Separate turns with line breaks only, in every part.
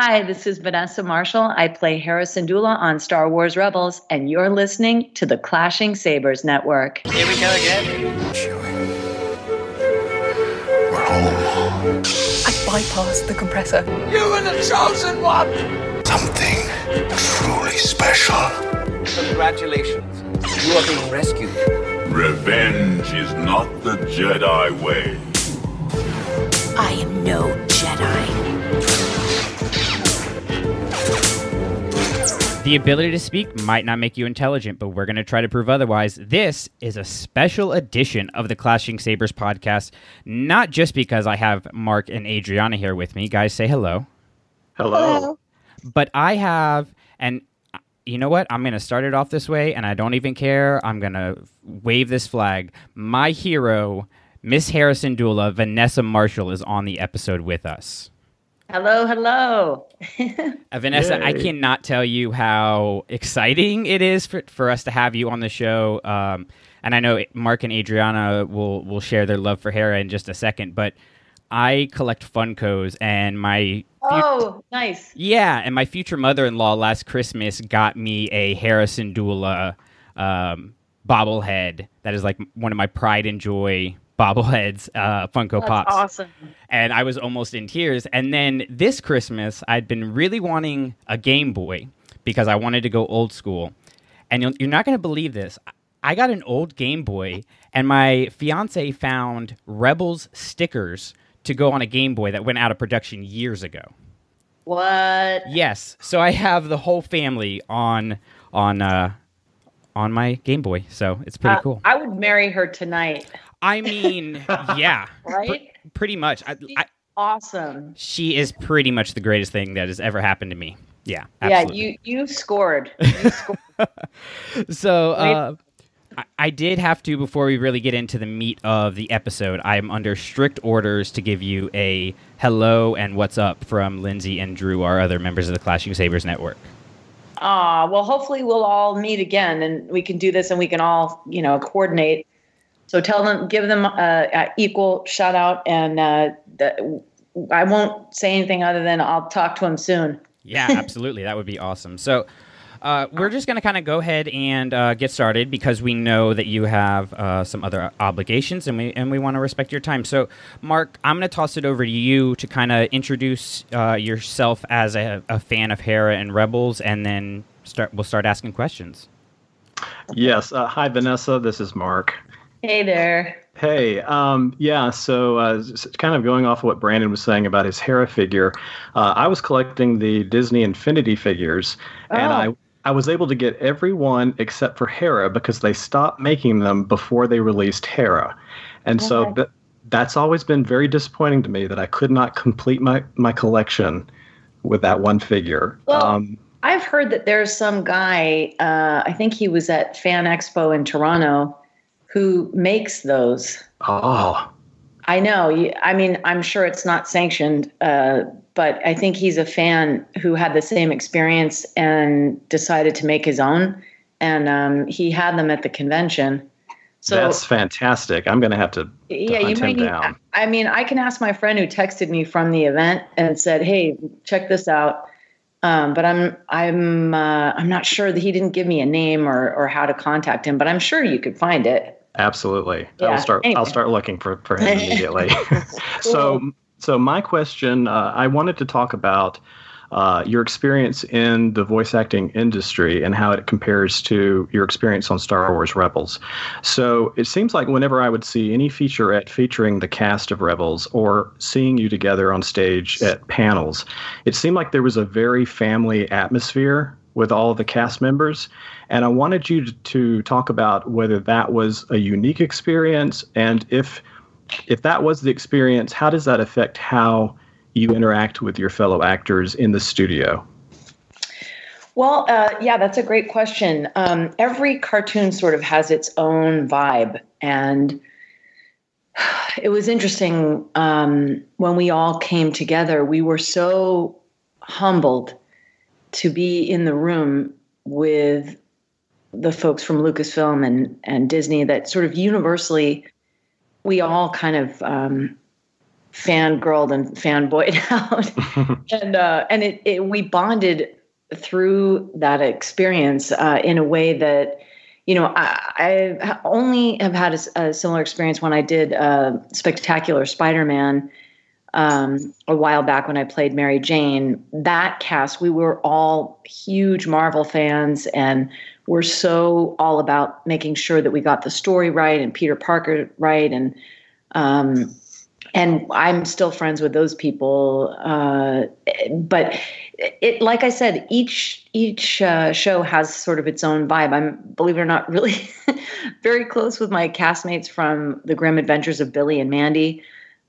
Hi, this is Vanessa Marshall. I play Hera Syndulla on Star Wars Rebels, and you're listening to the Clashing Sabers Network.
Here we go again.
We're home.
I bypassed the compressor.
You and the chosen one.
Something truly special.
Congratulations. You are being rescued.
Revenge is not the Jedi way.
I am no Jedi.
The ability to speak might not make you intelligent, but we're going to try to prove otherwise. This is a special edition of the Clashing Sabers podcast, not just because I have Mark and Adriana here with me. Guys, say hello.
Hello.
But I have, and you know what? I'm going to start it off this way, and I don't even care. I'm going to wave this flag. My hero, Miss Hera Syndulla, Vanessa Marshall, is on the episode with us.
Hello, hello.
Uh, Vanessa, I cannot tell you how exciting it is for, for us to have you on the show. Um, and I know Mark and Adriana will will share their love for Hera in just a second, but I collect Funkos, and my
Oh, nice.
yeah, and my future mother-in-law last Christmas got me a Hera Syndulla um, bobblehead. That is like one of my pride and joy bobbleheads, uh, Funko
That's
Pops
awesome.
and I was almost in tears. And then this Christmas, I'd been really wanting a Game Boy because I wanted to go old school. And you'll, you're not going to believe this. I got an old Game Boy, and my fiance found Rebels stickers to go on a Game Boy that went out of production years ago.
What?
Yes, so I have the whole family on on uh, on my Game Boy. So it's pretty
Uh,
cool.
I would marry her tonight,
I mean, yeah,
right?
pretty much. I, I,
awesome.
she is pretty much the greatest thing that has ever happened to me. Yeah, absolutely.
Yeah, you you scored. You scored.
So uh, I, I did have to before we really get into the meat of the episode. I am under strict orders to give you a hello and what's up from Lindsay and Drew, our other members of the Clashing Sabers network.
Ah, well, hopefully we'll all meet again and we can do this and we can all, you know, coordinate. So tell them, give them uh, a equal shout out, and uh, that I won't say anything other than I'll talk to them soon.
Yeah, absolutely. that would be awesome. So. Uh, we're just going to kind of go ahead and uh, get started because we know that you have uh, some other obligations and we and we want to respect your time. So, Mark, I'm going to toss it over to you to kind of introduce uh, yourself as a, a fan of Hera and Rebels, and then start. We'll start asking questions.
Yes. Uh, hi, Vanessa. This is Mark.
Hey there.
Hey, um, yeah, so uh, kind of going off of what Brandon was saying about his Hera figure, uh, I was collecting the Disney Infinity figures, and
Oh.
I, I was able to get every one except for Hera because they stopped making them before they released Hera. And so
Okay.
that, that's always been very disappointing to me that I could not complete my, my collection with that one figure.
Well,
um,
I've heard that there's some guy, uh, I think he was at Fan Expo in Toronto, who makes those.
oh,
I know. I mean, I'm sure it's not sanctioned, uh, but I think he's a fan who had the same experience and decided to make his own. And um, he had them at the convention. So
that's fantastic. I'm going to have to,
yeah, you
hunt
might
him
need.
down.
I mean, I can ask my friend who texted me from the event and said, "Hey, check this out." Um, but I'm I'm uh, I'm not sure that he didn't give me a name or or how to contact him. But I'm sure you could find it.
Absolutely.
Yeah,
I'll start
anyway.
I'll start looking for, for him immediately. so so my question uh, I wanted to talk about uh, your experience in the voice acting industry and how it compares to your experience on Star Wars Rebels. So it seems like whenever I would see any featurette featuring the cast of Rebels or seeing you together on stage at panels, it seemed like there was a very family atmosphere with all of the cast members. And I wanted you to, talk about whether that was a unique experience and if if that was the experience, how does that affect how you interact with your fellow actors in the studio?
Well, uh, yeah, that's a great question. Um, every cartoon sort of has its own vibe, and it was interesting um, when we all came together. We were so humbled to be in the room with the folks from Lucasfilm and and Disney that sort of universally we all kind of um, fangirled and fanboyed out, and uh, and it, it we bonded through that experience uh, in a way that you know I, I only have had a, a, similar experience when I did uh, Spectacular Spider-Man um, a while back when I played Mary Jane. That cast, we were all huge Marvel fans, and we're so all about making sure that we got the story right and Peter Parker right, and um, and I'm still friends with those people. Uh, but it, like I said, each each uh, show has sort of its own vibe. I'm, believe it or not, really very close with my castmates from The Grim Adventures of Billy and Mandy.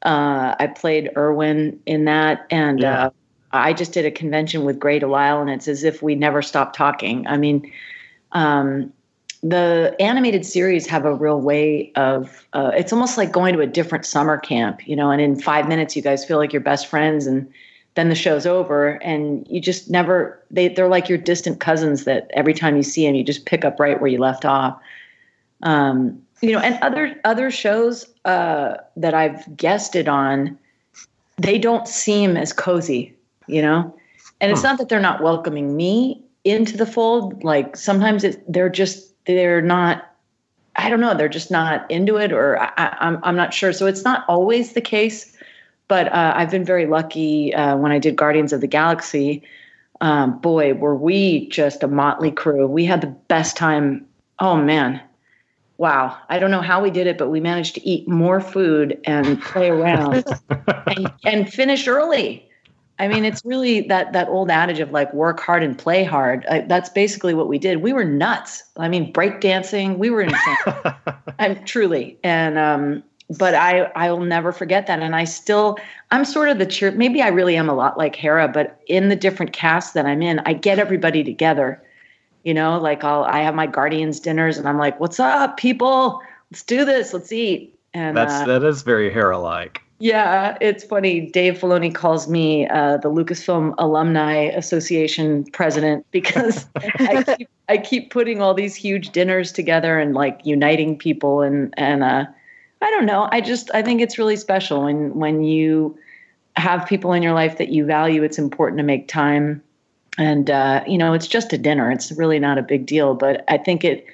Uh, I played Irwin in that, and yeah. Uh, I just did a convention with Grey DeLisle, and it's as if we never stopped talking. I mean, um, the animated series have a real way of uh, it's almost like going to a different summer camp you know and in five minutes you guys feel like you're best friends and then the show's over and you just never they, they're like your distant cousins that every time you see them you just pick up right where you left off. Um, you know and other other shows uh, that i've guested on they don't seem as cozy you know? And it's not that they're not welcoming me into the fold like sometimes it, they're just they're not I don't know, they're just not into it, or I, am I'm, I'm not sure. So it's not always the case, but uh, I've been very lucky uh, when I did Guardians of the Galaxy. Um, boy, were we just a motley crew. We had the best time. Oh man, wow! I don't know how we did it, but we managed to eat more food and play around and, and finish early. I mean, it's really that that old adage of like work hard and play hard. I, that's basically what we did. We were nuts. I mean, breakdancing. We were insane. I'm truly, and um, but I I will never forget that. And I still I'm sort of the cheer. Maybe I really am a lot like Hera, but in the different casts that I'm in, I get everybody together. You know, like I'll I have my Guardians dinners, and I'm like, "What's up, people? Let's do this. Let's eat." And
that's uh, that is very Hera like.
Yeah, it's funny. Dave Filoni calls me uh, the Lucasfilm Alumni Association president because I, keep, I keep putting all these huge dinners together and like uniting people and and uh, I don't know. I just I think it's really special when when you have people in your life that you value. It's important to make time, and uh, you know it's just a dinner. It's really not a big deal, but I think it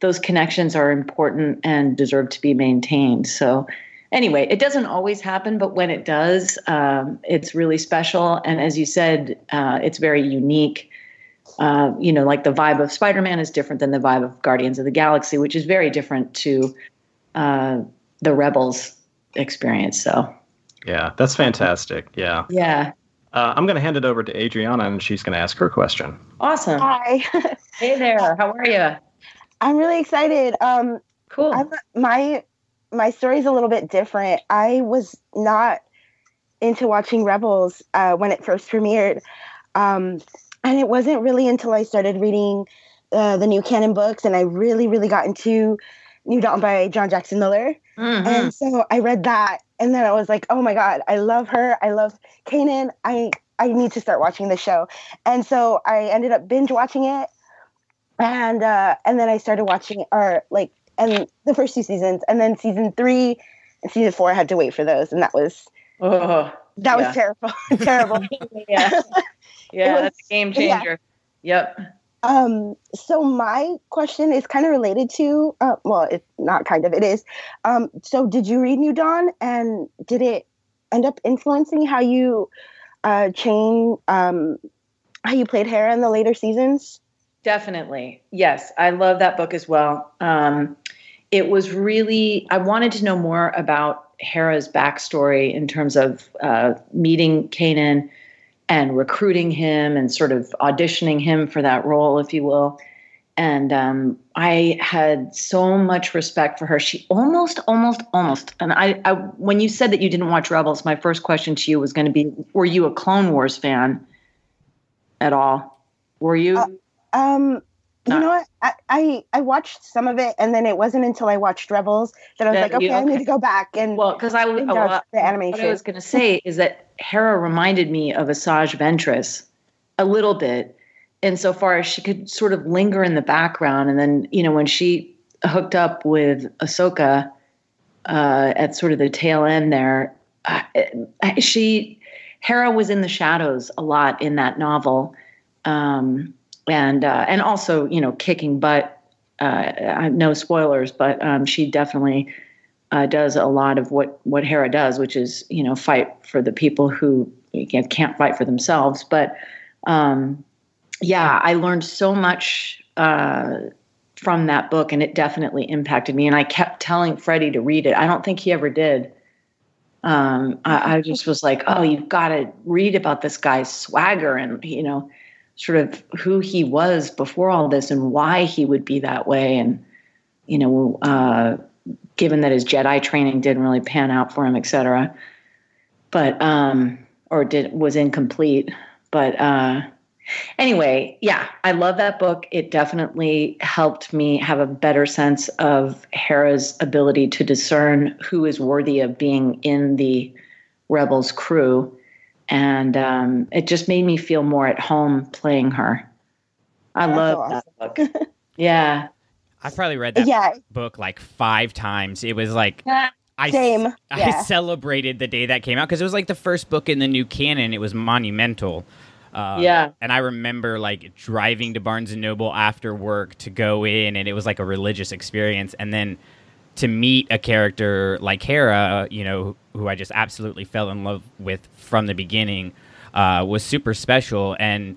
those connections are important and deserve to be maintained. So anyway, it doesn't always happen, but when it does, um, it's really special. And as you said, uh, it's very unique. Uh, you know, like the vibe of Spider Man is different than the vibe of Guardians of the Galaxy, which is very different to uh, the Rebels experience. So,
yeah, that's fantastic. Yeah.
Yeah.
Uh, I'm going to hand it over to Adriana and she's going to ask her question.
Awesome.
Hi.
hey there. How are you?
I'm really excited. Um,
cool.
I'm, my my story's a little bit different. I was not into watching Rebels uh, when it first premiered. Um, and it wasn't really until I started reading uh, the new canon books and I really, really got into New Dawn by John Jackson Miller. Mm-hmm. And so I read that and then I was like, oh my God, I love her. I love Kanan. I, I need to start watching the show. And so I ended up binge watching it. And uh, and then I started watching or like and the first two seasons, and then season three and season four I had to wait for those, and that was oh, that yeah. was terrible, terrible.
yeah, yeah, was, that's a game changer. Yeah. Yep.
Um, so my question is kind of related to, uh, well, it's not kind of, it is. Um, so did you read New Dawn, and did it end up influencing how you uh, change um, how you played Hera in the later seasons?
Definitely. Yes. I love that book as well. Um, it was really, I wanted to know more about Hera's backstory in terms of uh, meeting Kanan and recruiting him and sort of auditioning him for that role, if you will. And um, I had so much respect for her. She almost, almost, almost. And I, I, when you said that you didn't watch Rebels, my first question to you was going to be: Were you a Clone Wars fan at all? Were you?
Uh, um, you know what? I, I, I watched some of it, and then it wasn't until I watched Rebels that I was like, okay, you, okay, I need to go back and
well, because I was well, the animation. What I was going to say is that Hera reminded me of Asajj Ventress a little bit, insofar as she could sort of linger in the background, and then you know when she hooked up with Ahsoka uh, at sort of the tail end there, uh, she Hera was in the shadows a lot in that novel, um, and uh, and also you know kicking butt. Uh, no spoilers, but um, she definitely uh, does a lot of what what Hera does, which is you know fight for the people who can't fight for themselves. But um, yeah, I learned so much uh, from that book, and it definitely impacted me. And I kept telling Freddie to read it. I don't think he ever did. Um, I, I just was like, oh, you've got to read about this guy's swagger and you know, sort of who he was before all this and why he would be that way, and you know. Uh, given that his Jedi training didn't really pan out for him, et cetera. But um, or did was incomplete. But uh, anyway, yeah, I love that book. It definitely helped me have a better sense of Hera's ability to discern who is worthy of being in the Rebels crew. And um, it just made me feel more at home playing her. I That's love awesome. that book. yeah.
I've probably read that yeah. book like five times. It was like I,
Same.
I
yeah.
celebrated the day that came out because it was like the first book in the new canon. It was monumental.
Uh, yeah.
And I remember like driving to Barnes and Noble after work to go in, and it was like a religious experience. And then to meet a character like Hera, you know, who I just absolutely fell in love with from the beginning, uh, was super special. And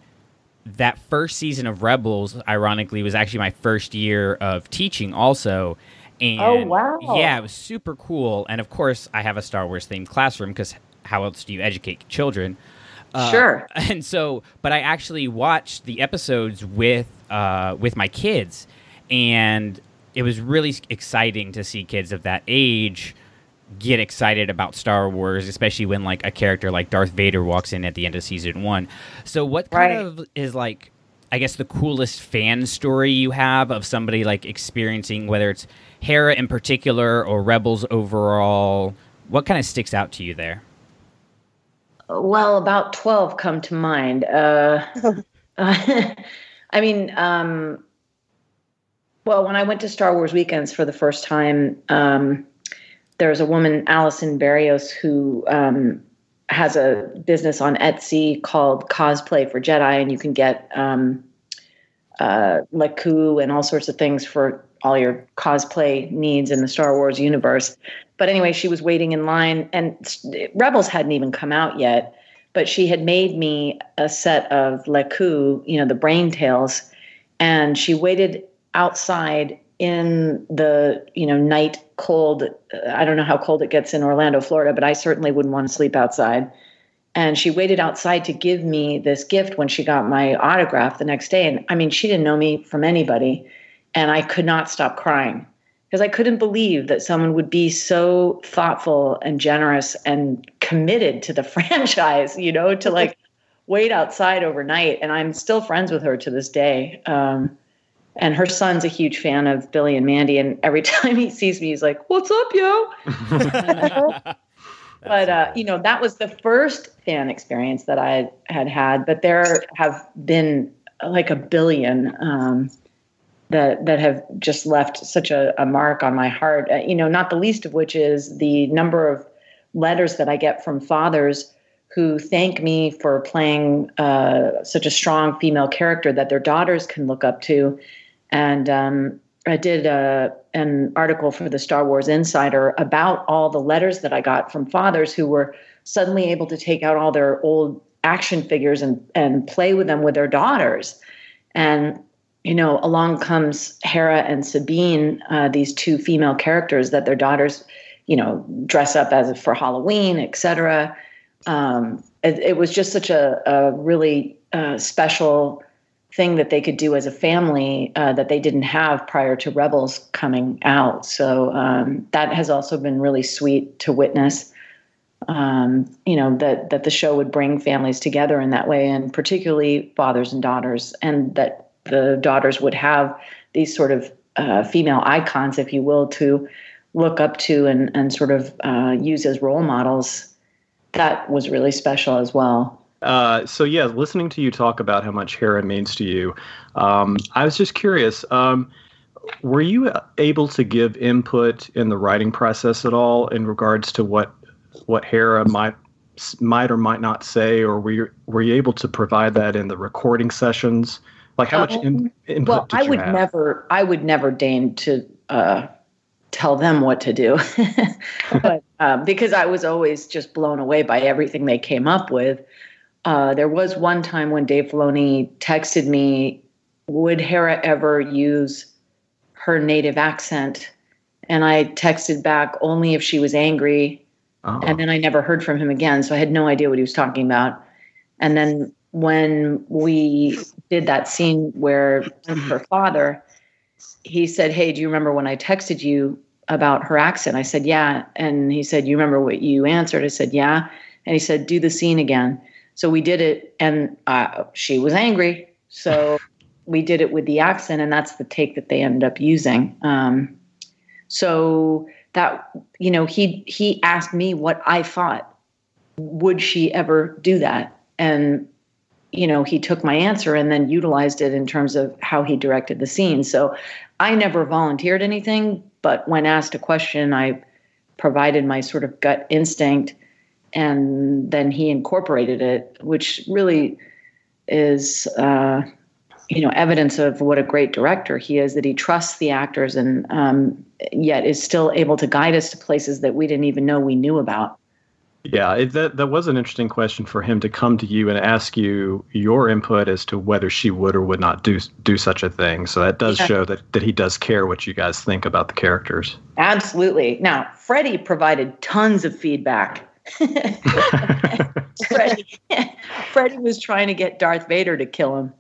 that first season of Rebels, ironically, was actually my first year of teaching, also. And
oh wow!
Yeah, it was super cool. And of course, I have a Star Wars themed classroom because how else do you educate children?
Uh, sure.
And so, but I actually watched the episodes with uh, with my kids, and it was really exciting to see kids of that age get excited about Star Wars, especially when like a character like Darth Vader walks in at the end of season one. So, what kind right. of is like, I guess, the coolest fan story you have of somebody like experiencing whether it's Hera in particular or Rebels overall? What kind of sticks out to you there?
Well, about 12 come to mind. Uh, I mean, um, well, when I went to Star Wars weekends for the first time, um, there's a woman, Allison Barrios, who um, has a business on Etsy called Cosplay for Jedi, and you can get um, uh, and all sorts of things for all your cosplay needs in the Star Wars universe. But anyway, she was waiting in line, and Rebels hadn't even come out yet. But she had made me a set of Lekku, you know, the brain tails, and she waited outside in the you know night cold i don't know how cold it gets in orlando florida but i certainly wouldn't want to sleep outside. And she waited outside to give me this gift when she got my autograph the next day. And i mean she didn't know me from anybody and i could not stop crying. Because i couldn't believe that someone would be so thoughtful and generous and committed to the franchise you know to like wait outside overnight. And i'm still friends with her to this day. Um, and her son's a huge fan of Billy and Mandy, and every time he sees me, he's like, "What's up, yo?" but uh, you know, that was the first fan experience that I had had. But there have been like a billion um, that that have just left such a, a mark on my heart. Uh, you know, not the least of which is the number of letters that I get from fathers who thank me for playing uh, such a strong female character that their daughters can look up to and um, I did a, uh, an article for the Star Wars Insider about all the letters that I got from fathers who were suddenly able to take out all their old action figures and and play with them with their daughters, and you know along comes Hera and Sabine, uh, these two female characters that their daughters, you know, dress up as for Halloween, etc. Um, it, it, was just such a, a really uh, special thing that they could do as a family uh, that they didn't have prior to Rebels coming out. So um, that has also been really sweet to witness. Um, you know that that the show would bring families together in that way, and particularly fathers and daughters, and that the daughters would have these sort of uh, female icons, if you will, to look up to and and sort of uh, use as role models. That was really special as well.
Uh, so yeah, listening to you talk about how much Hera means to you, um, I was just curious. Um, were you able to give input in the writing process at all in regards to what what Hera might might or might not say, or were you, were you able to provide that in the recording sessions? Like how much in,
Um,
input
well
did
i
you
would
have?
never i would never deign to uh, tell them what to do but um, because i was always just blown away by everything they came up with uh, there was one time when dave filoni texted me would hera ever use her native accent and i texted back only if she was angry
Oh.
and then I never heard from him again. So I had no idea what he was talking about. And then when we did that scene where her father, he said, Hey, do you remember when I texted you about her accent? I said, Yeah. And he said, You remember what you answered? I said, Yeah. And he said, Do the scene again. So we did it, and uh, she was angry. So we did it with the accent, and that's the take that they ended up using. Um, so that you know he he asked me what i thought would she ever do that and you know he took my answer and then utilized it in terms of how he directed the scene so i never volunteered anything but when asked a question i provided my sort of gut instinct and then he incorporated it which really is uh, you know evidence of what a great director he is that he trusts the actors and um, yet is still able to guide us to places that we didn't even know we knew about
Yeah, it, that that was an interesting question for him to come to you and ask you your input as to whether she would or would not do do such a thing. So that does
Yeah.
show that that he does care what you guys think about the characters.
absolutely now freddie provided tons of feedback freddie, freddie was trying to get darth vader to kill him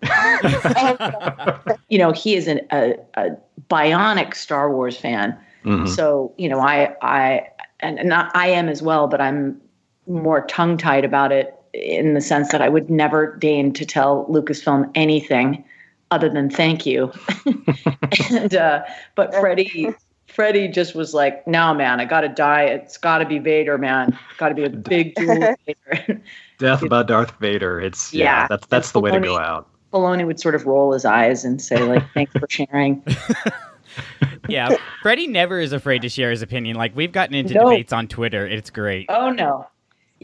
you know he is an, a, a bionic star wars fan
Mhm.
So you know, I I and not I am as well, but I'm more tongue tied about it in the sense that I would never deign to tell Lucasfilm anything other than thank you. and uh, but Freddie Freddie just was like, "No, man, I got to die. It's got to be Vader, man. Got to be a big duel Vader."
Death about Darth Vader. It's yeah,
Yeah.
that's that's the way to go out.
Filoni would sort of roll his eyes and say, "Like, thanks for sharing."
yeah, Freddie never is afraid to share his opinion. Like we've gotten into
No.
debates on Twitter. It's great.
Oh no.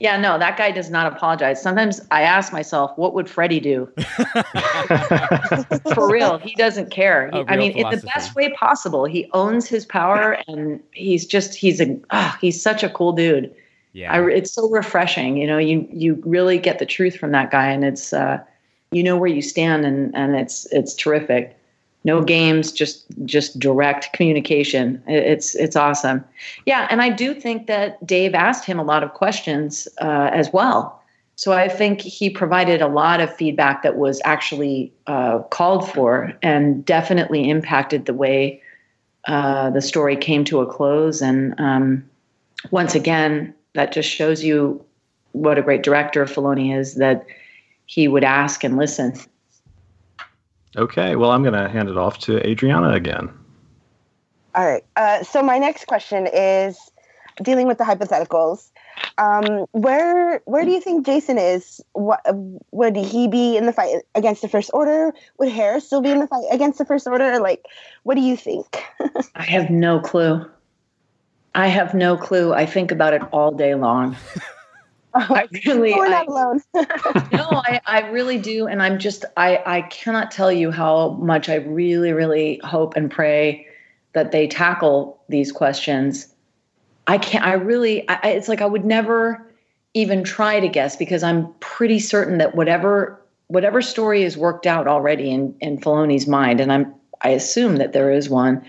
Yeah, no, that guy does not apologize. Sometimes I ask myself, what would Freddie do? For real, he doesn't care. He- I mean, in the best way possible. He owns his power, and he's just he's a ah, he's such a cool dude.
Yeah.
I, it's so refreshing. You know, you you really get the truth from that guy, and it's uh, you know where you stand, and and it's it's terrific. No games, just just direct communication. It's it's awesome. Yeah, and I do think that Dave asked him a lot of questions uh, as well. So I think he provided a lot of feedback that was actually uh, called for and definitely impacted the way uh, the story came to a close. And um, once again, that just shows you what a great director Filoni is that he would ask and listen.
Okay, well, I'm going to hand it off to Adriana again.
All right. Uh, so my next question is dealing with the hypotheticals. Um, where where do you think Jacen is? What would he be in the fight against the First Order? Would Harris still be in the fight against the First Order? Like, what do you think?
I have no clue. I have no clue. I think about it all day long. I really,
We're
I,
not alone.
no, I, I really do. And I'm just, I, I cannot tell you how much I really, really hope and pray that they tackle these questions. I can't, I really, I, I- it's like I would never even try to guess because I'm pretty certain that whatever, whatever story is worked out already in, in Filoni's mind, and I'm, I assume that there is one,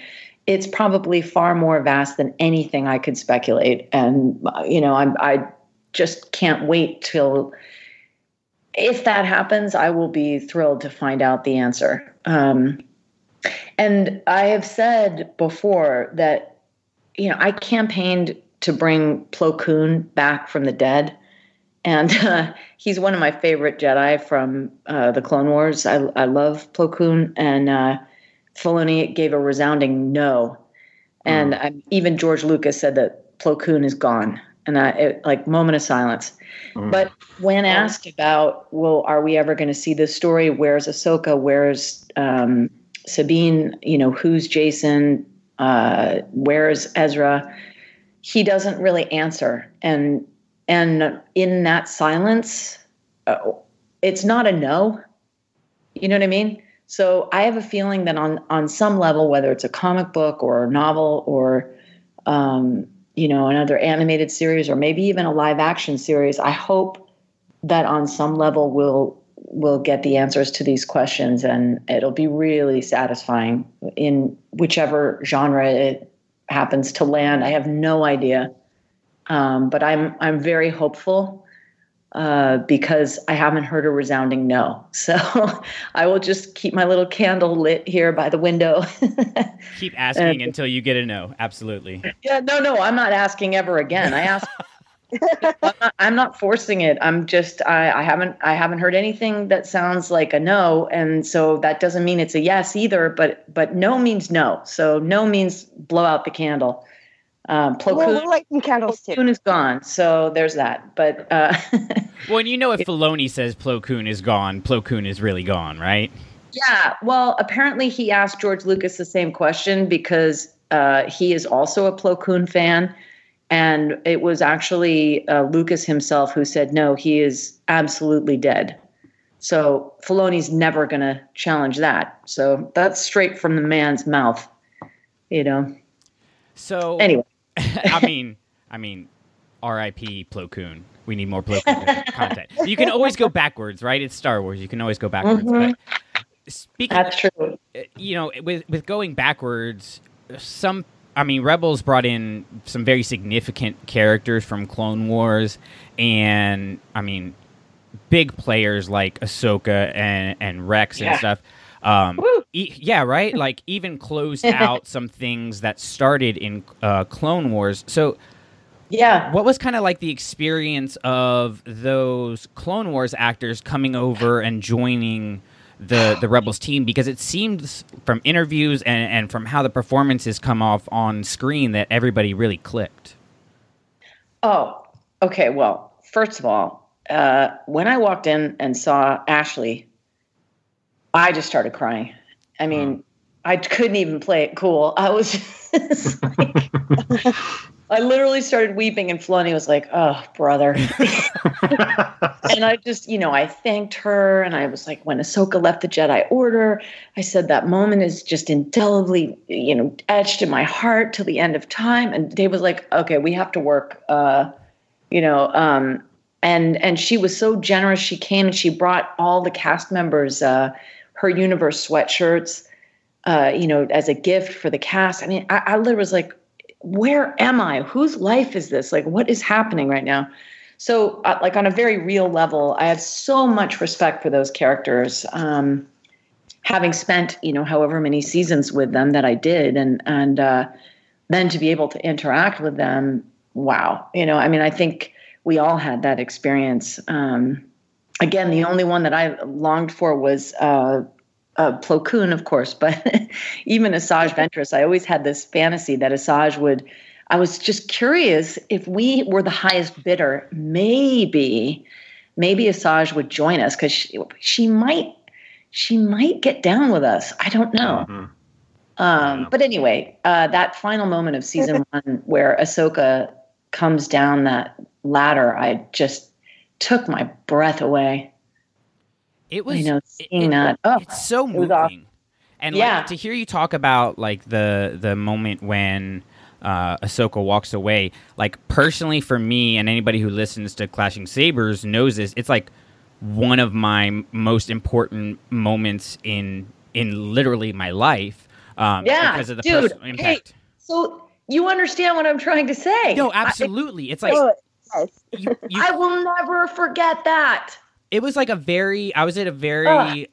it's probably far more vast than anything I could speculate. And, uh, you know, I'm, I just can't wait till, if that happens, I will be thrilled to find out the answer. Um, and I have said before that, you know, I campaigned to bring Plo Koon back from the dead. And uh, he's one of my favorite Jedi from uh, the Clone Wars. I, I love Plo Koon. And uh, Filoni gave a resounding no. And um, even George Lucas said that Plo Koon is gone. And I, it, like, moment of silence. But when asked about, well, are we ever going to see this story? Where's Ahsoka? Where's um, Sabine? You know, who's Jacen? Uh, where's Ezra? He doesn't really answer. And and in that silence, uh, it's not a no. You know what I mean? So I have a feeling that on on some level, whether it's a comic book or a novel or um, you know another animated series or maybe even a live action series, I hope that on some level we'll we'll get the answers to these questions and it'll be really satisfying in whichever genre it happens to land. I have no idea, um, but I'm I'm very hopeful uh, because I haven't heard a resounding no. So I will just keep my little candle lit here by the window.
Keep asking until you get a no. Absolutely.
yeah, no, no, I'm not asking ever again. I ask. I'm, not, I'm not forcing it. I'm just I, I haven't I haven't heard anything that sounds like a no, and so that doesn't mean it's a yes either. But but no means no. So no means blow out the candle. Um, Plo
Well,
Koon-
we'll light some candles
Plo
too.
Is gone, so there's that. But uh,
Well, and you know if Filoni says Plo Koon is gone, Plo Koon is really gone, right?
yeah, well, apparently he asked George Lucas the same question because uh, he is also a Plo Koon fan, and it was actually uh, Lucas himself who said no, he is absolutely dead. So Filoni's never going to challenge that. So that's straight from the man's mouth, you know.
So
Anyway,
I mean, I mean, R.I.P. Plo Koon. We need more Plo Koon content. You can always go backwards, right? It's Star Wars. You can always go backwards.
Mhm.
But speaking,
that's true.
you know, with with going backwards, some. I mean, Rebels brought in some very significant characters from Clone Wars, and I mean, big players like Ahsoka and and Rex and stuff. Um,
Woo.
E- yeah, right. Like even closed out some things that started in uh, Clone Wars. So,
Yeah.
what was kind of like the experience of those Clone Wars actors coming over and joining the the Rebels team? Because it seems from interviews and, and from how the performances come off on screen that everybody really clicked.
Oh, okay. Well, first of all, uh, when I walked in and saw Ashley, I just started crying. I mean, I couldn't even play it cool. I was just like, I literally started weeping, and Filoni was like, "Oh, brother." and I just, you know, I thanked her, and I was like, when Ahsoka left the Jedi Order, I said that moment is just indelibly, you know, etched in my heart till the end of time. And Dave was like, okay, we have to work, uh, you know, um, and and she was so generous. She came and she brought all the cast members uh, her universe sweatshirts, uh, you know, as a gift for the cast. I mean, I, I literally was like, where am I? Whose life is this? Like, what is happening right now? So, uh, like on a very real level, I have so much respect for those characters. Um, having spent, you know, however many seasons with them that I did, and and uh, then to be able to interact with them, wow, you know, I mean, I think we all had that experience. Um, again, the only one that I longed for was uh, uh, Plo Koon, of course, but even Asajj Ventress, I always had this fantasy that Asajj would. I was just curious if we were the highest bidder, maybe, maybe Asajj would join us because she, she might, she might get down with us. I don't know.
Mhm.
Um, But anyway, uh, that final moment of season one where Ahsoka comes down that ladder, I just took my breath away.
It was,
You know,
it-
seeing
it-
that. Oh,
it's so
was
moving. And
Yeah.
like to hear you talk about like the the moment when uh, Ahsoka walks away, like personally for me and anybody who listens to Clashing Sabers knows this. It's like one of my m- most important moments in in literally my life. Um,
Yeah,
because of the
dude,
personal
hey, so you understand what I'm trying to say?
no,
I-
absolutely. it's like
yes.
you, you,
I will never forget that.
it was like a very i was at a very
Ugh.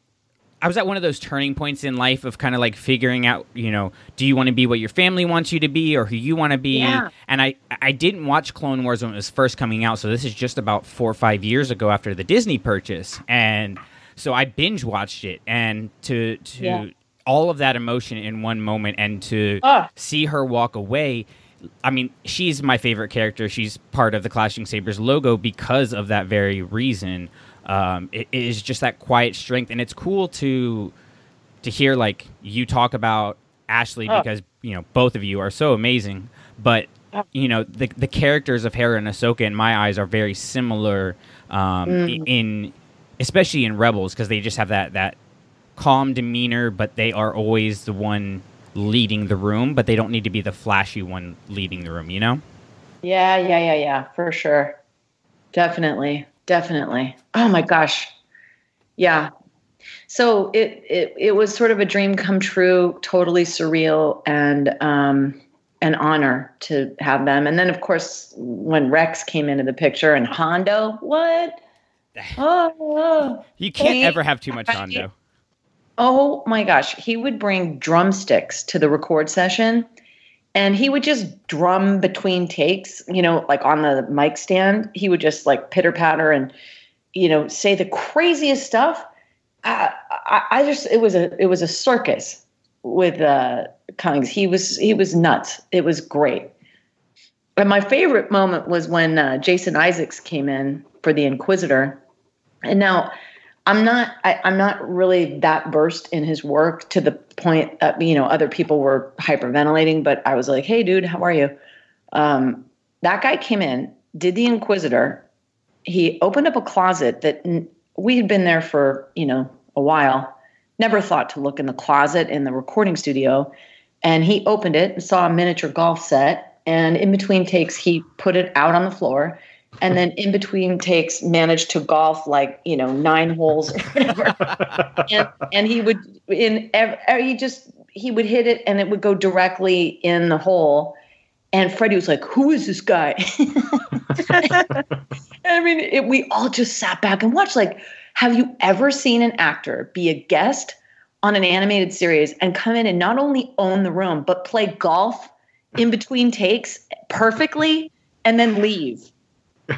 i was at one of those turning points in life of kind of like figuring out you know do you want to be what your family wants you to be or who you want to be
Yeah.
and i i didn't watch clone wars when it was first coming out so this is just about four or five years ago after the disney purchase and so i binge watched it and to to
Yeah.
all of that emotion in one moment and to
Ugh.
see her walk away I mean, she's my favorite character. She's part of the Clashing Sabers logo because of that very reason. Um, it, it is just that quiet strength, and it's cool to to hear like you talk about Ashley
Oh.
because you know both of you are so amazing. But you know the the characters of Hera and Ahsoka in my eyes are very similar um,
Mm.
in especially in Rebels because they just have that that calm demeanor, but they are always the one leading the room, but they don't need to be the flashy one leading the room. You know?
Yeah, yeah, yeah, yeah, for sure. Definitely. Definitely. Oh my gosh. Yeah. So it it it was sort of a dream come true, totally surreal and um an honor to have them. And then of course when Rex came into the picture and Hondo, what? Oh, oh.
You can't ever have too much Hondo.
Oh my gosh, he would bring drumsticks to the record session and he would just drum between takes, you know, like on the mic stand. He would just like pitter patter and, you know, say the craziest stuff. I, I, I just, it was a, it was a circus with uh, Cummings. He was, he was nuts. It was great. And my favorite moment was when uh, Jason Isaacs came in for the Inquisitor. And now, I'm not I, I'm not really that versed in his work to the point that you know other people were hyperventilating, but I was like, hey dude, how are you? Um, that guy came in, did the Inquisitor. He opened up a closet that n- we had been there for you know a while. Never thought to look in the closet in the recording studio, and he opened it and saw a miniature golf set. And in between takes, he put it out on the floor and then in between takes managed to golf like you know nine holes. Or whatever and, and he would in ev- er, he just he would hit it and it would go directly in the hole. And freddie was like who is this guy? I mean it, we all just sat back and watched like have you ever seen an actor be a guest on an animated series and come in and not only own the room but play golf in between takes perfectly and then leave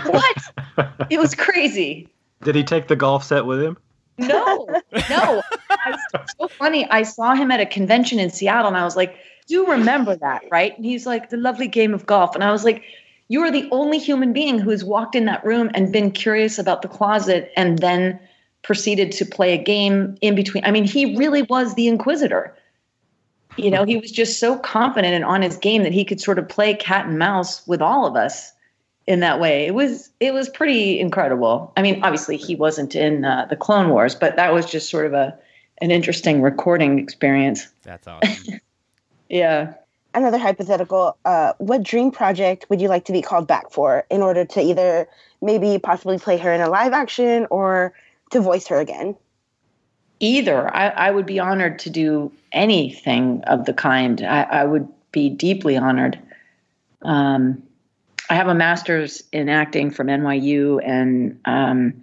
what? it was crazy.
Did he take the golf set with him?
No, no. I was so funny. I saw him at a convention in Seattle and I was like, do you remember that, right? And he's like, the lovely game of golf. And I was like, you are the only human being who's walked in that room and been curious about the closet and then proceeded to play a game in between. I mean, he really was the inquisitor. You know, he was just so confident and on his game that he could sort of play cat and mouse with all of us in that way. It was it was pretty incredible. I mean, obviously he wasn't in uh, the Clone Wars, but that was just sort of a an interesting recording experience.
That's awesome.
Yeah.
Another hypothetical, uh, what dream project would you like to be called back for in order to either maybe possibly play her in a live action or to voice her again?
Either I, I would be honored to do anything of the kind. I, I would be deeply honored. Um, I have a master's in acting from NYU, and um,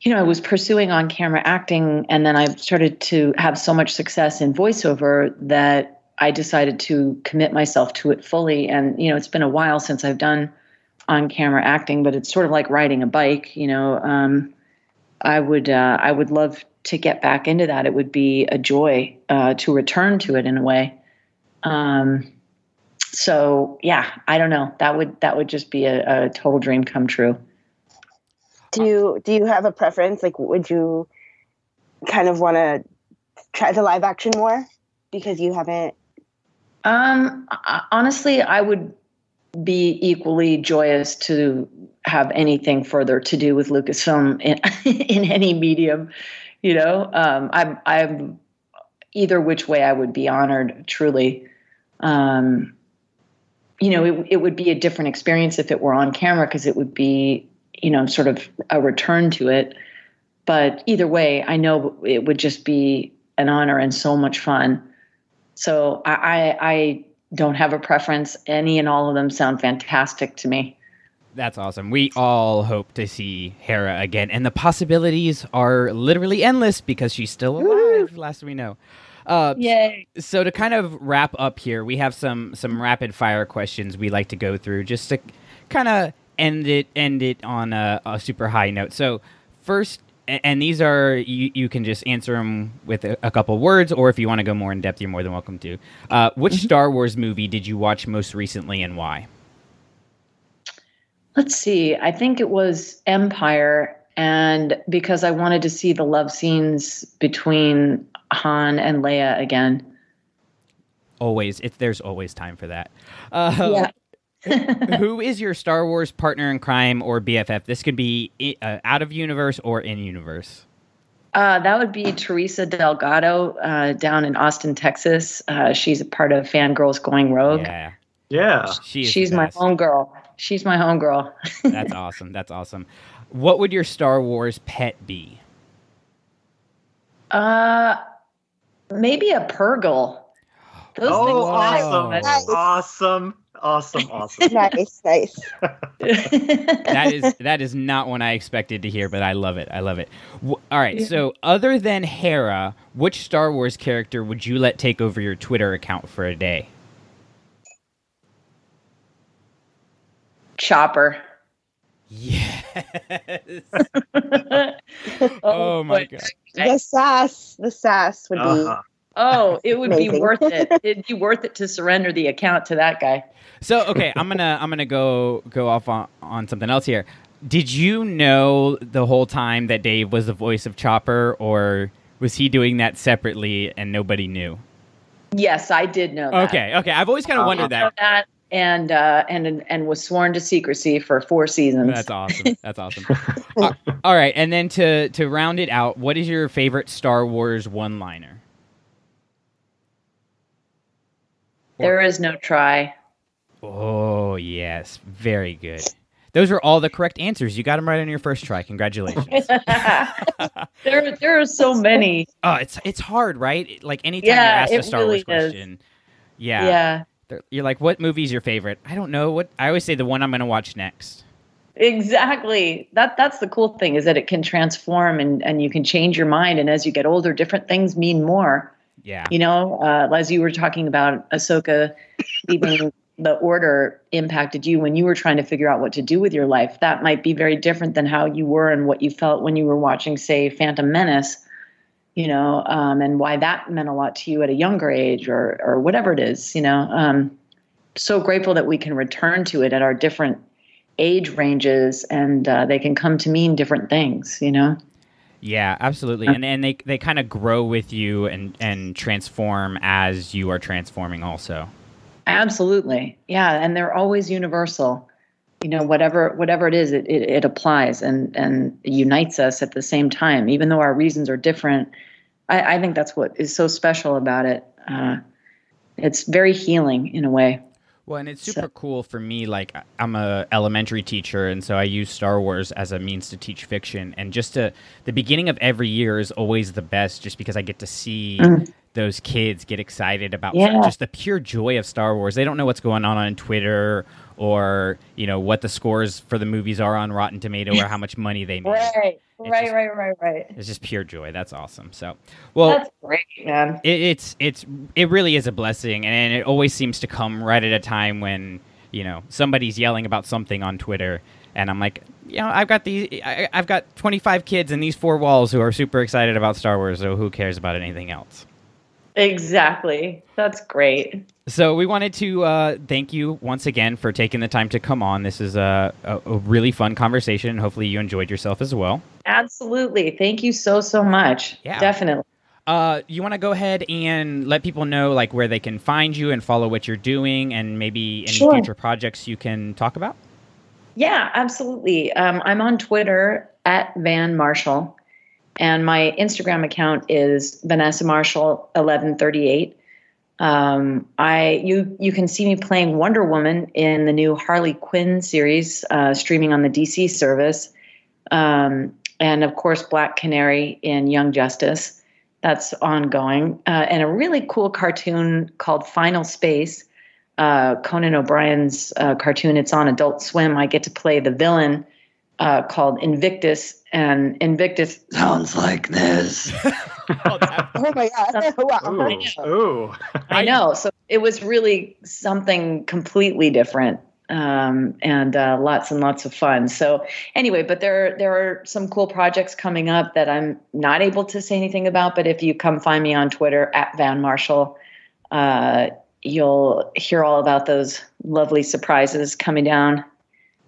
you know, I was pursuing on camera acting, and then I started to have so much success in voiceover that I decided to commit myself to it fully. And you know, it's been a while since I've done on camera acting, but it's sort of like riding a bike. You know, um, I would uh, I would love to get back into that. It would be a joy uh, to return to it in a way. Um, so yeah, I don't know. That would that would just be a, a total dream come true.
Do you do you have a preference? Like, would you kind of want to try the live action more because you haven't?
Um, honestly, I would be equally joyous to have anything further to do with Lucasfilm in, in any medium. You know, um, I'm I'm either which way I would be honored. Truly, um, you know, it it would be a different experience if it were on camera because it would be you know sort of a return to it. But either way, I know it would just be an honor and so much fun. So I, I, I don't have a preference. Any and all of them sound fantastic to me.
That's awesome. We all hope to see Hera again, and the possibilities are literally endless because she's still alive. Last we know. Uh,
Yay!
so to kind of wrap up here, we have some some rapid fire questions we like to go through just to kind of end it end it on a, a super high note. So first, and these are you, you can just answer them with a, a couple words, or if you want to go more in depth, you're more than welcome to. Uh, which Star Wars movie did you watch most recently, and why?
Let's see. I think it was Empire, and because I wanted to see the love scenes between Han and Leia again.
Always, if there's always time for that. Uh,
Yeah.
Who is your Star Wars partner in crime or BFF? This could be uh, out of universe or in universe.
Uh, that would be Teresa Delgado uh, down in Austin, Texas. Uh, she's a part of Fangirls Going Rogue.
Yeah,
Yeah.
she.
She's my
home
girl. She's my home girl.
That's awesome. That's awesome. What would your Star Wars pet be?
Uh, maybe a Purrgil. Those
Oh,
things
awesome.
Nice.
Awesome. Awesome. Awesome.
nice, nice.
That is that is not one I expected to hear, but I love it. I love it. W- all right. So, other than Hera, which Star Wars character would you let take over your Twitter account for a day?
Chopper.
Yes.
oh,
oh my
boy.
god.
The sass, the sass would be.
Uh-huh.
Oh, it would be worth it. It'd be worth it to surrender the account to that guy.
So okay, I'm gonna I'm gonna go go off on, on something else here. Did you know the whole time that Dave was the voice of Chopper, or was he doing that separately and nobody knew?
Yes, I did know that.
Okay, okay. I've always kind of wondered that.
that and uh, and and was sworn to secrecy for four seasons.
That's awesome. That's awesome. Uh, all right, and then to to round it out, what is your favorite Star Wars one-liner?
there is no try.
Oh yes, very good. Those are all the correct answers. You got them right on your first try. Congratulations.
there, there are so many.
oh, it's it's hard, right? Like anytime
Yeah,
you're asked a Star
really
Wars
is.
question. Yeah.
yeah.
They're- You're like, what movie's your favorite? I don't know. What I always say the one I'm going to watch next.
Exactly. That that's the cool thing is that it can transform and and you can change your mind. And as you get older, different things mean more.
Yeah.
You know, uh, as you were talking about Ahsoka leaving the order impacted you when you were trying to figure out what to do with your life. That might be very different than how you were and what you felt when you were watching, say, Phantom Menace. You know, um, and why that meant a lot to you at a younger age, or or whatever it is. You know, um, so grateful that we can return to it at our different age ranges, and uh, they can come to mean different things. You know.
Yeah, absolutely. And and they they kind of grow with you and and transform as you are transforming also.
Absolutely. Yeah. And they're always universal. You know, whatever whatever it is, it, it, it applies and, and unites us at the same time, even though our reasons are different. I, I think that's what is so special about it. Uh, it's very healing in a way.
Well, and it's super cool for me. Like I'm a elementary teacher, and so I use Star Wars as a means to teach fiction. And just to the beginning of every year is always the best, just because I get to see those kids get excited about
Yeah.
just the pure joy of Star Wars. They don't know what's going on on Twitter or you know what the scores for the movies are on Rotten Tomato or how much money they made.
Right.
It's
Right,
just-
right, right, right.
It's just pure joy. That's awesome. So, well,
That's great, man.
it, it's it's it really is a blessing, and it always seems to come right at a time when you know somebody's yelling about something on Twitter, and I'm like, you know, I've got these, I, I've got 25 kids in these four walls who are super excited about Star Wars, so who cares about anything else?
Exactly. That's great.
So we wanted to uh, thank you once again for taking the time to come on. This is a, a, a really fun conversation, and hopefully you enjoyed yourself as well.
Absolutely. Thank you so, so much.
Yeah.
Definitely.
Uh, you want to go ahead and let people know like where they can find you and follow what you're doing, and maybe any
Sure.
future projects you can talk about.
Yeah, absolutely. Um, I'm on Twitter at Van Marshall, and my Instagram account is Vanessa Marshall 1138. Um, I you you can see me playing Wonder Woman in the new Harley Quinn series uh, streaming on the DC service, um, and of course Black Canary in Young Justice. That's ongoing, uh, and a really cool cartoon called Final Space uh, Conan O'Brien's uh, cartoon. It's on Adult Swim. I get to play the villain uh, called Invictus, and Invictus sounds like this.
Oh my god! wow.
Ooh. Ooh.
I know. So it was really something completely different. Um, and uh, lots and lots of fun. So anyway, but there there are some cool projects coming up that I'm not able to say anything about. But if you come find me on Twitter at Van Marshall, uh, you'll hear all about those lovely surprises coming down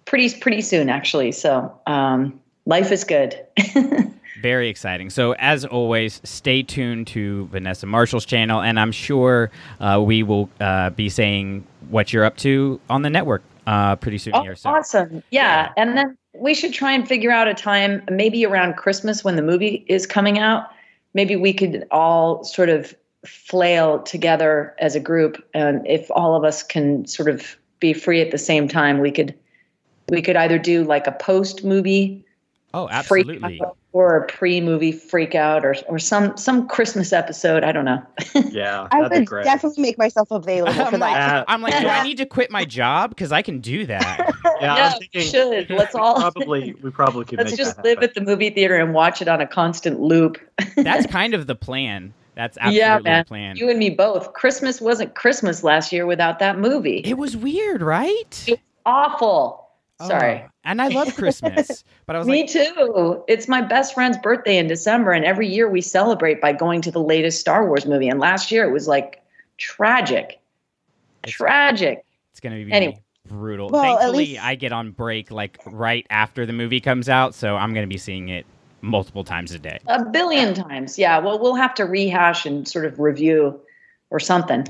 pretty pretty soon, actually. So um, life is good.
Very exciting. So, as always, stay tuned to Vanessa Marshall's channel, and I'm sure uh, we will uh, be saying what you're up to on the network. uh, pretty soon
Oh,
here. So
awesome. Yeah. And then we should try and figure out a time, maybe around Christmas when the movie is coming out. Maybe we could all sort of flail together as a group. And if all of us can sort of be free at the same time, we could we could either do like a post movie
oh, absolutely.
or a pre movie freak out or or some some Christmas episode. I don't know.
Yeah,
I
that'd be great.
definitely make myself available for
I'm like,
that.
I'm like, do I need to quit my job because I can do that?
yeah, I
yeah,
thinking
should. Let's all
probably we probably could
let's
make
just
that
live at the movie theater and watch it on a constant loop.
That's kind of the plan. That's absolutely
yeah,
the
man.
plan.
You and me both. Christmas wasn't Christmas last year without that movie.
it was weird, right?
It's awful. Sorry.
Oh, and I love Christmas, but I was
Me
like,
too. It's my best friend's birthday in December, and every year we celebrate by going to the latest Star Wars movie. And last year it was like tragic.
It's-
Tragic.
it's gonna be
Anyway.
brutal.
Well, at
Thankfully,
least-
I get on break like right after the movie comes out, so I'm gonna be seeing it multiple times a day.
A billion times. Yeah. Well, we'll have to rehash and sort of review or something.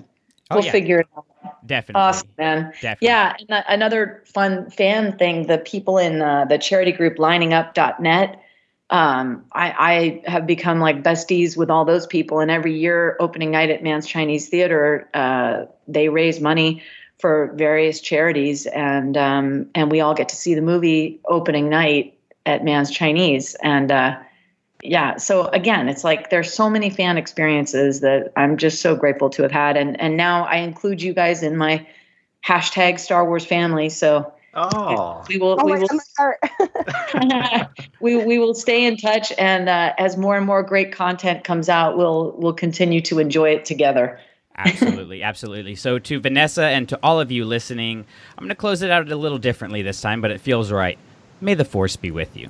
Oh
We'll
yeah,
figure it out.
Definitely.
Awesome, man.
Definitely.
Yeah, and a- another fun fan thing: the people in uh, the charity group LiningUp.net. Um, I, I have become like besties with all those people, and every year, opening night at Mann's Chinese Theater, uh, they raise money for various charities, and um, and we all get to see the movie opening night at Mann's Chinese, and uh, yeah. So again, it's like there's so many fan experiences that I'm just so grateful to have had, and and now I include you guys in my hashtag Star Wars family. So
Oh,
we will
Oh
we will
God, my heart.
we we will stay in touch, and uh, as more and more great content comes out, we'll we'll continue to enjoy it together.
absolutely, absolutely. So to Vanessa and to all of you listening, I'm going to close it out a little differently this time, but it feels right. May the force be with you.